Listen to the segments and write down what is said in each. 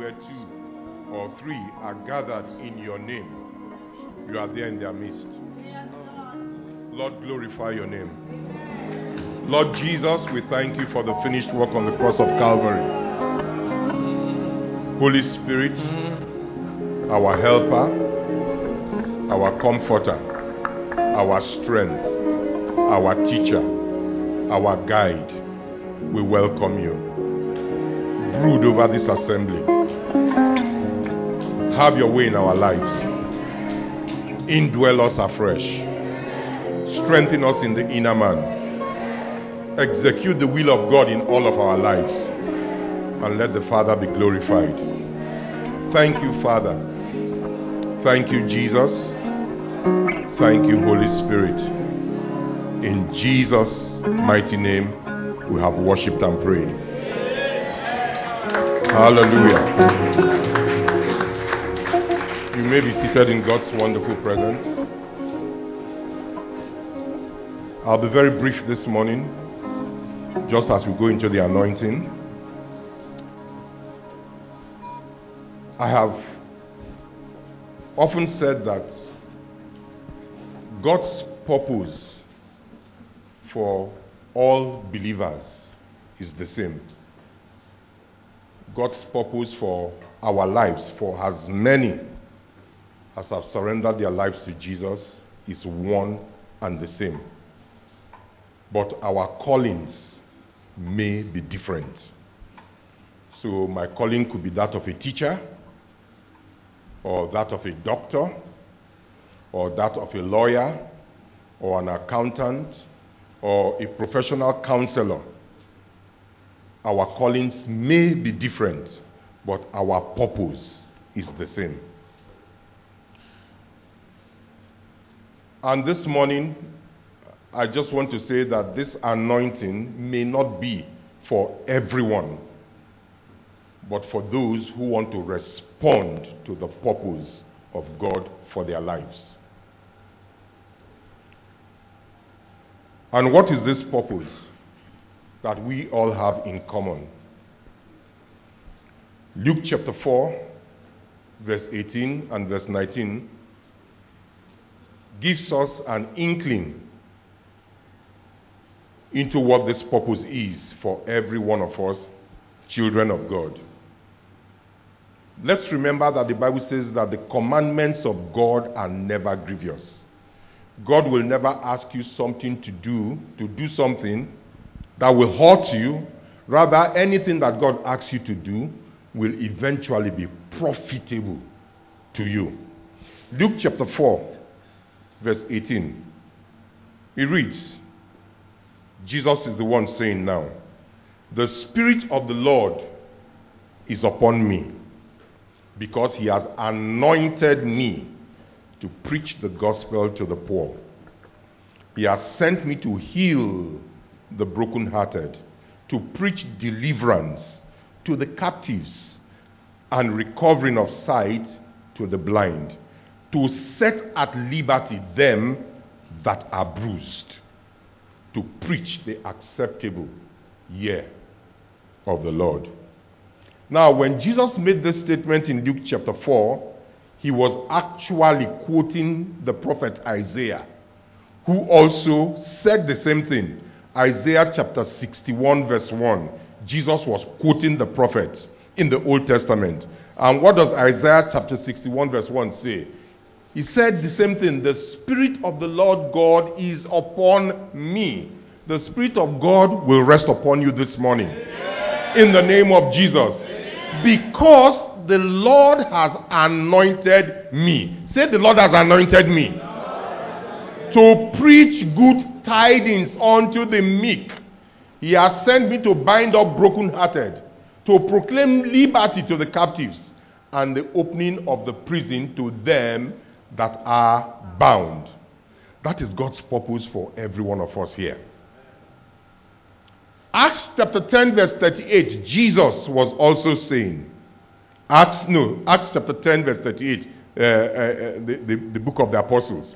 where two or three are gathered in your name, you are there in their midst. Lord, glorify your name. Lord Jesus, we thank you for the finished work on the cross of Calvary. Holy Spirit, our helper, our comforter, our strength, our teacher, our guide, we welcome you. Brood over this assembly. Have your way in our lives. Indwell us afresh. Strengthen us in the inner man. Execute the will of God in all of our lives. And let the Father be glorified. Thank you, Father. Thank you, Jesus. Thank you, Holy Spirit. In Jesus' mighty name, we have worshipped and prayed. Hallelujah. You may be seated in God's wonderful presence. I'll be very brief this morning, just as we go into the anointing. I have often said that God's purpose for all believers is the same. God's purpose for our lives, for as many as have surrendered their lives to Jesus, is one and the same. But our callings may be different. So, my calling could be that of a teacher, or that of a doctor, or that of a lawyer, or an accountant, or a professional counselor. Our callings may be different, but our purpose is the same. And this morning, I just want to say that this anointing may not be for everyone, but for those who want to respond to the purpose of God for their lives. And what is this purpose that we all have in common? Luke chapter 4, verse 18 and verse 19 gives us an inkling into what this purpose is for every one of us, children of God. Let's remember that the Bible says that the commandments of God are never grievous. God will never ask you something to do, to do something that will hurt you. Rather, anything that God asks you to do will eventually be profitable to you. Luke chapter 4, verse 18. It reads Jesus is the one saying now, The Spirit of the Lord is upon me because he has anointed me to preach the gospel to the poor. He has sent me to heal the brokenhearted, to preach deliverance to the captives and recovering of sight to the blind, to set at liberty them that are bruised, to preach the acceptable year of the Lord. Now, when Jesus made this statement in Luke chapter 4, he was actually quoting the prophet Isaiah, who also said the same thing. Isaiah chapter 61, verse 1. Jesus was quoting the prophet in the Old Testament. And what does Isaiah chapter 61, verse 1 say? He said the same thing The Spirit of the Lord God is upon me. The Spirit of God will rest upon you this morning. In the name of Jesus. Because the Lord has anointed me. Say, The Lord has anointed me. To preach good tidings unto the meek. He has sent me to bind up brokenhearted, to proclaim liberty to the captives, and the opening of the prison to them that are bound. That is God's purpose for every one of us here. Acts chapter 10, verse 38, Jesus was also saying, Acts, no, Acts chapter 10, verse 38, uh, uh, uh, the, the, the book of the apostles.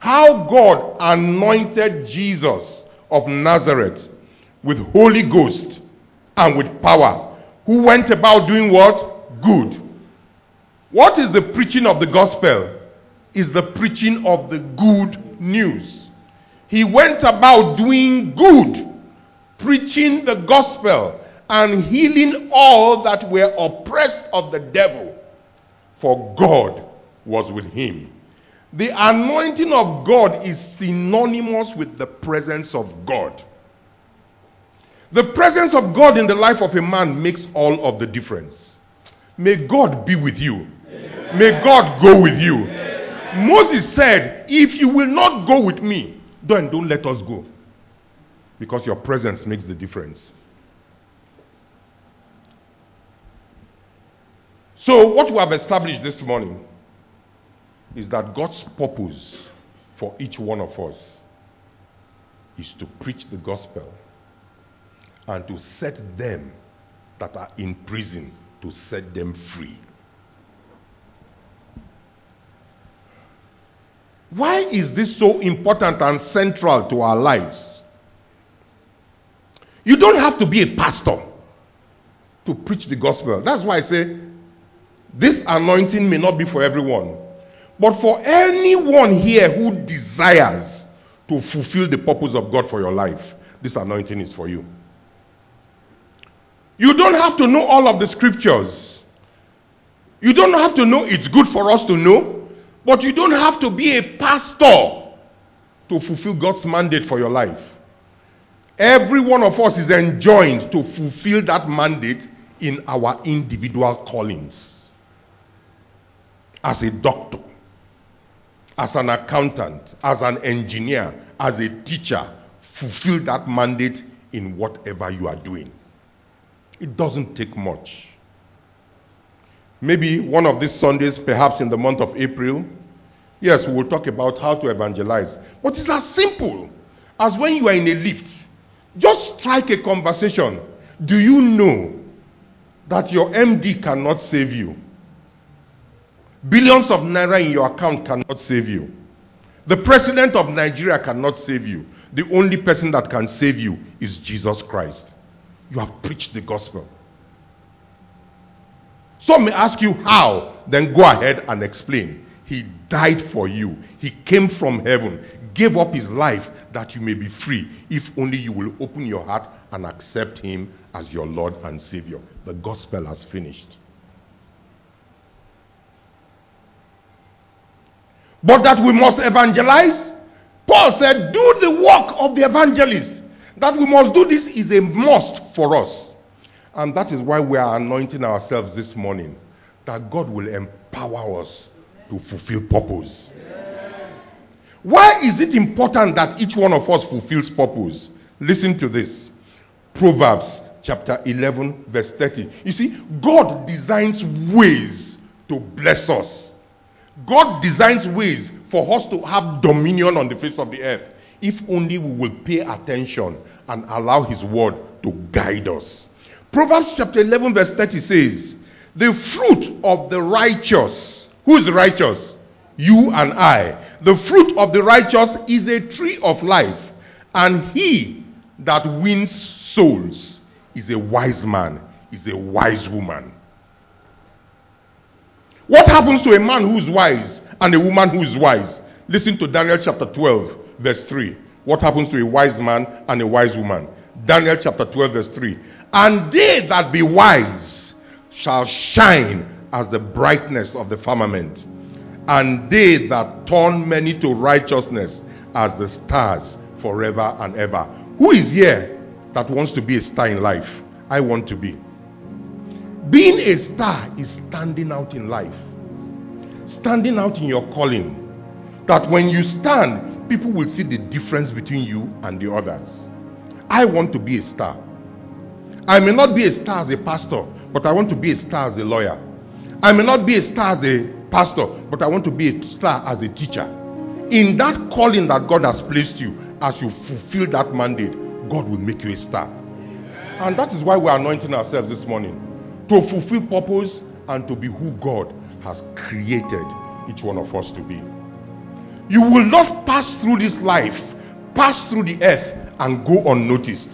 How God anointed Jesus of Nazareth with Holy Ghost and with power, who went about doing what? Good. What is the preaching of the gospel? Is the preaching of the good news. He went about doing good, preaching the gospel, and healing all that were oppressed of the devil, for God was with him. The anointing of God is synonymous with the presence of God. The presence of God in the life of a man makes all of the difference. May God be with you. May God go with you. Moses said, If you will not go with me, then don't let us go. Because your presence makes the difference. So, what we have established this morning is that God's purpose for each one of us is to preach the gospel and to set them that are in prison to set them free. Why is this so important and central to our lives? You don't have to be a pastor to preach the gospel. That's why I say this anointing may not be for everyone. But for anyone here who desires to fulfill the purpose of God for your life, this anointing is for you. You don't have to know all of the scriptures. You don't have to know it's good for us to know, but you don't have to be a pastor to fulfill God's mandate for your life. Every one of us is enjoined to fulfill that mandate in our individual callings. As a doctor, as an accountant, as an engineer, as a teacher, fulfill that mandate in whatever you are doing. It doesn't take much. Maybe one of these Sundays, perhaps in the month of April, yes, we will talk about how to evangelize. But it's as simple as when you are in a lift, just strike a conversation. Do you know that your MD cannot save you? Billions of naira in your account cannot save you. The president of Nigeria cannot save you. The only person that can save you is Jesus Christ. You have preached the gospel. Some may ask you how, then go ahead and explain. He died for you. He came from heaven, gave up his life that you may be free, if only you will open your heart and accept him as your Lord and Savior. The gospel has finished. But that we must evangelize, Paul said, do the work of the evangelist. That we must do this is a must for us. And that is why we are anointing ourselves this morning. That God will empower us to fulfill purpose. Why is it important that each one of us fulfills purpose? Listen to this. Proverbs chapter 11, verse 30. You see, God designs ways to bless us. God designs ways for us to have dominion on the face of the earth if only we will pay attention and allow His word to guide us. Proverbs chapter 11, verse 30 says, The fruit of the righteous, who is righteous? You and I. The fruit of the righteous is a tree of life, and he that wins souls is a wise man, is a wise woman. What happens to a man who is wise and a woman who is wise? Listen to Daniel chapter 12 verse 3. What happens to a wise man and a wise woman? Daniel chapter 12, verse 3. And they that be wise shall shine as the brightness of the firmament, and they that turn many to righteousness as the stars forever and ever. Who is here that wants to be a star in life? I want to be. Being a star is standing out in life, standing out in your calling. That when you stand, people will see the difference between you and the others. I want to be a star. I may not be a star as a pastor, but I want to be a star as a lawyer. I may not be a star as a pastor, but I want to be a star as a teacher. In that calling that God has placed you, as you fulfill that mandate, God will make you a star. And that is why we're anointing ourselves this morning to fulfill purpose and to be who God has created each one of us to be. You will not pass through this life, pass through the earth, and go unnoticed.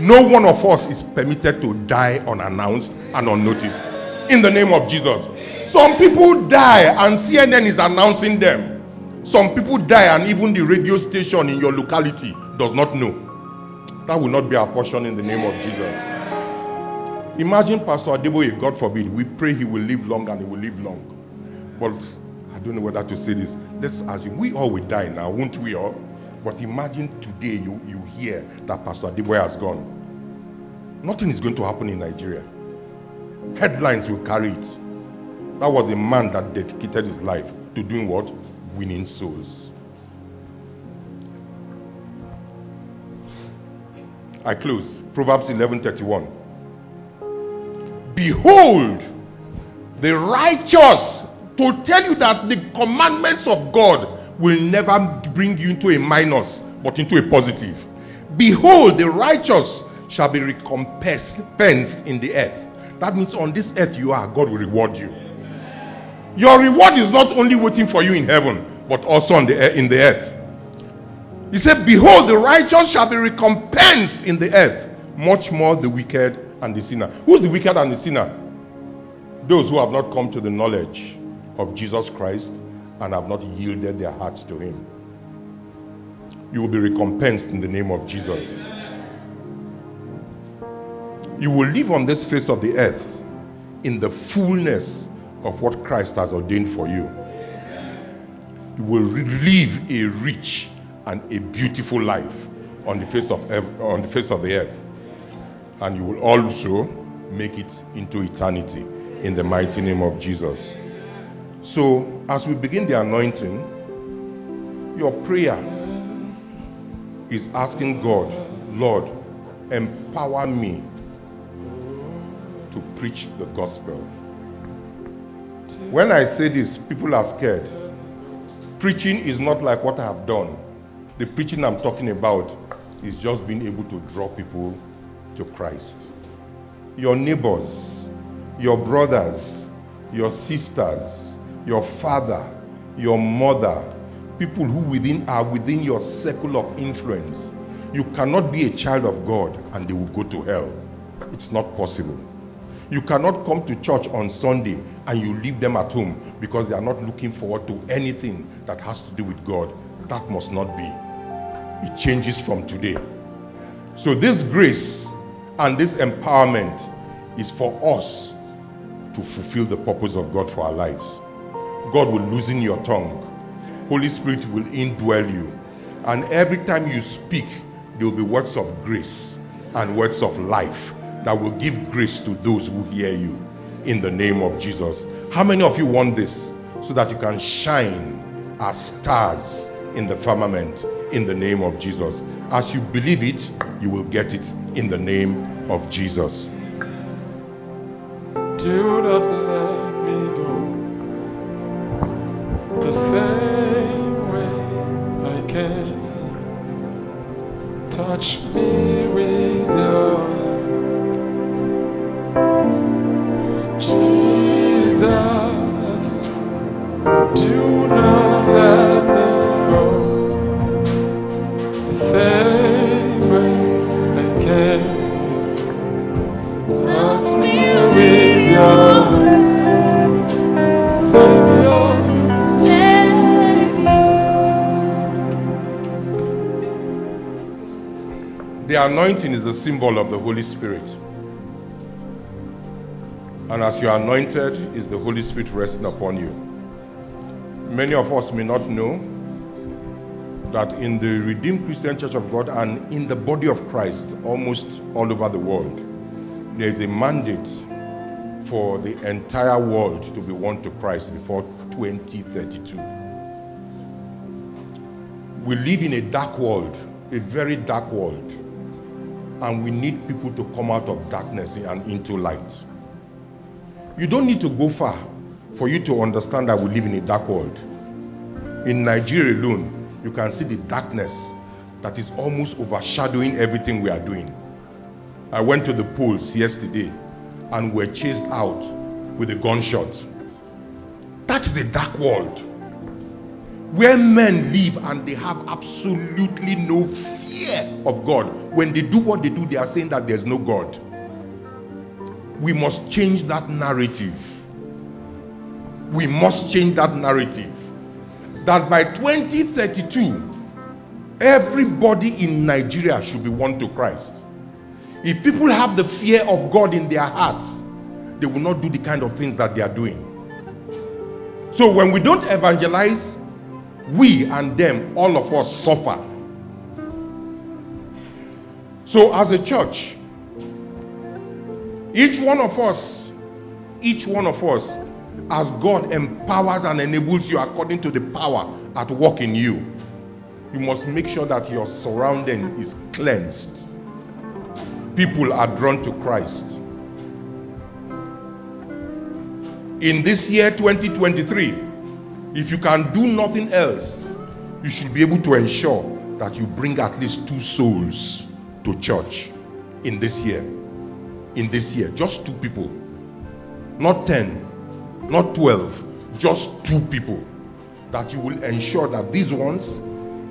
No one of us is permitted to die unannounced and unnoticed. In the name of Jesus. Some people die and CNN is announcing them. Some people die and even the radio station in your locality does not know. That will not be our portion in the name of Jesus. Imagine Pastor Adeboye, God forbid, we pray he will live long and he will live long. But I don't know whether to say this. Let's assume we all will die now, won't we all? But imagine today you, you hear that Pastor Adeboye has gone. Nothing is going to happen in Nigeria. Headlines will carry it. That was a man that dedicated his life to doing what? Winning souls. I close. Proverbs 11:31. Behold, the righteous to tell you that the commandments of God will never bring you into a minus, but into a positive. Behold, the righteous shall be recompensed in the earth. That means on this earth you are, God will reward you. Your reward is not only waiting for you in heaven, but also on the, in the earth. He said, Behold, the righteous shall be recompensed in the earth, much more the wicked and the sinner. Who's the wicked and the sinner? Those who have not come to the knowledge of Jesus Christ and have not yielded their hearts to Him. You will be recompensed in the name of Jesus. You will live on this face of the earth in the fullness of what Christ has ordained for you. You will live a rich and a beautiful life on the face of on the face of the earth, and you will also make it into eternity in the mighty name of Jesus. So, as we begin the anointing, your prayer is asking God, Lord, empower me to preach the gospel when I say this, people are scared. Preaching is not like what I have done. The preaching I'm talking about is just being able to draw people to Christ. Your neighbors, your brothers, your sisters, your father, your mother, people who within are within your circle of influence. You cannot be a child of God and they will go to hell. It's not possible. You cannot come to church on Sunday and you leave them at home because they are not looking forward to anything that has to do with God. That must not be. It changes from today. So, this grace and this empowerment is for us to fulfill the purpose of God for our lives. God will loosen your tongue, Holy Spirit will indwell you. And every time you speak, there will be words of grace and words of life that will give grace to those who hear you in the name of Jesus. How many of you want this so that you can shine as stars in the firmament in the name of Jesus? As you believe it, you will get it in the name of Jesus. Do not let me go the same way I can. Touch me anointing is a symbol of the Holy Spirit. And as you are anointed, is the Holy Spirit resting upon you. Many of us may not know that in the Redeemed Christian Church of God and in the body of Christ, almost all over the world, there is a mandate for the entire world to be won to Christ before 2032. We live in a dark world, a very dark world, and we need people to come out of darkness and into light. You don't need to go far for you to understand that we live in a dark world. In Nigeria alone, you can see the darkness that is almost overshadowing everything we are doing. I went to the polls yesterday and were chased out with a gunshot. That is a dark world where men live and they have absolutely no fear of God. When they do what they do, they are saying that there's no God. we must change that narrative. We must change that narrative. That by 2032, everybody in Nigeria should be won to Christ. If people have the fear of God in their hearts, they will not do the kind of things that they are doing. So when we don't evangelize, we and them, all of us suffer. So as a church, each one of us, each one of us, as God empowers and enables you according to the power at work in you, you must make sure that your surrounding is cleansed. People are drawn to Christ. In this year 2023, if you can do nothing else, you should be able to ensure that you bring at least two souls to church in this year. In this year, just two people. Not 10, not 12, just two people. That you will ensure that these ones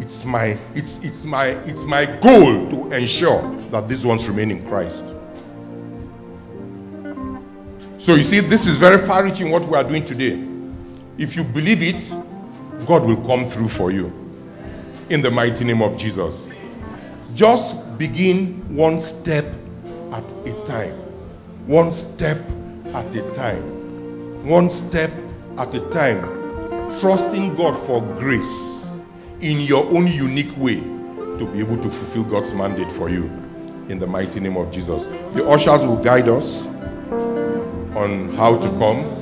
it's my it's it's my it's my goal to ensure that these ones remain in Christ. So you see, this is very far reaching what we are doing today. If you believe it, God will come through for you. In the mighty name of Jesus. Just begin one step at a time. One step at a time. One step at a time. Trusting God for grace in your own unique way to be able to fulfill God's mandate for you. In the mighty name of Jesus. The ushers will guide us on how to come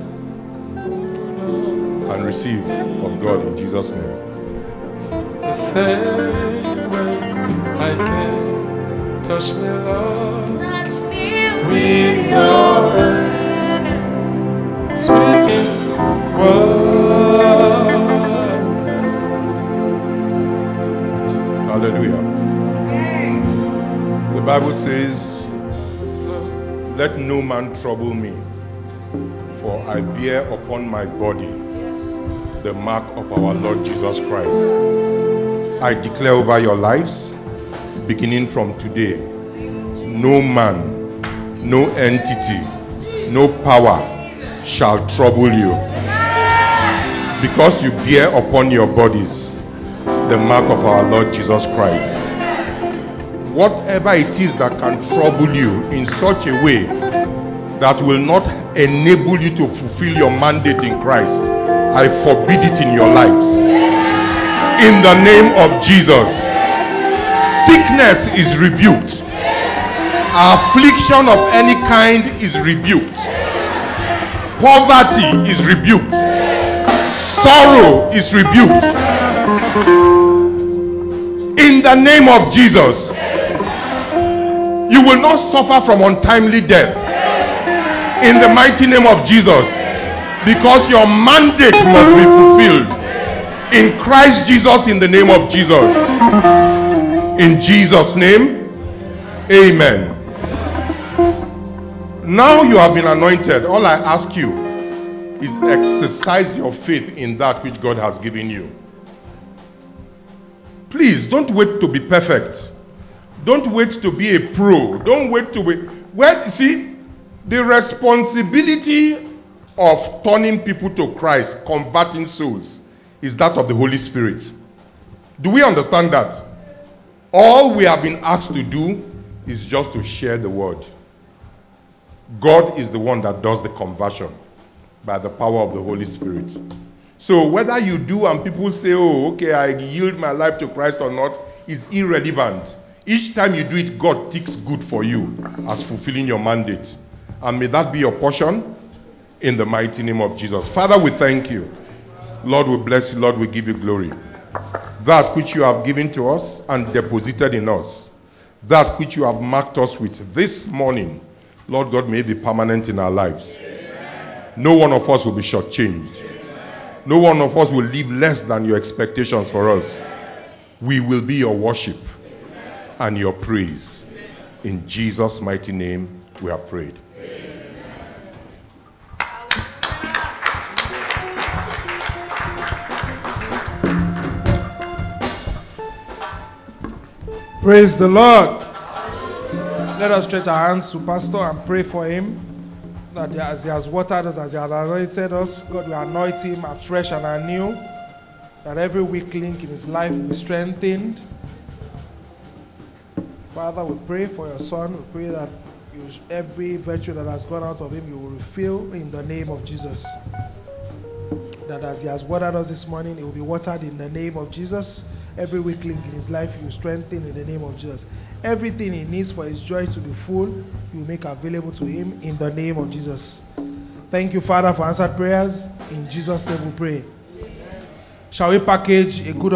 and receive of God in Jesus' name. The same way I can touch me, Lord, with your sweet word. Hallelujah. The Bible says, Let no man trouble me, for I bear upon my body the mark of our Lord Jesus Christ. I declare over your lives, beginning from today, no man, no entity, no power shall trouble you. Because you bear upon your bodies the mark of our Lord Jesus Christ. Whatever it is that can trouble you in such a way that will not enable you to fulfill your mandate in Christ, I forbid it in your lives. In the name of Jesus, sickness is rebuked. Affliction of any kind is rebuked. Poverty is rebuked. Sorrow is rebuked. In the name of Jesus, you will not suffer from untimely death. In the mighty name of Jesus, because your mandate must be fulfilled. In Christ Jesus, in the name of Jesus. In Jesus' name, amen. Now you have been anointed. All I ask you is exercise your faith in that which God has given you. Please don't wait to be perfect. Don't wait to be a pro. Don't wait to be. Well, see, the responsibility of turning people to Christ, converting souls, is that of the Holy Spirit. Do we understand that? All we have been asked to do is just to share the word. God is the one that does the conversion by the power of the Holy Spirit. So whether you do and people say, oh, okay, I yield my life to Christ or not, is irrelevant. Each time you do it, God thinks good for you as fulfilling your mandate. And may that be your portion in the mighty name of Jesus. Father, we thank you. Lord, we bless you. Lord, we give you glory. That which you have given to us and deposited in us, that which you have marked us with this morning, Lord God, may be permanent in our lives. No one of us will be shortchanged. No one of us will live less than your expectations for us. We will be your worship and your praise. In Jesus' mighty name, we have prayed. Praise the Lord. Let us stretch our hands to Pastor and pray for him that he- as He has watered us, as He has anointed us, God will anoint him afresh and anew. That every weak link in his life will be strengthened. Father, we pray for your son. We pray that you, every virtue that has gone out of him, you will refill in the name of Jesus. That as he has watered us this morning, it will be watered in the name of Jesus. Every weak link in his life, you strengthen in the name of Jesus. Everything he needs for his joy to be full, you make available to him in the name of Jesus. Thank you, Father, for answered prayers. In Jesus' name we pray. Shall we package a good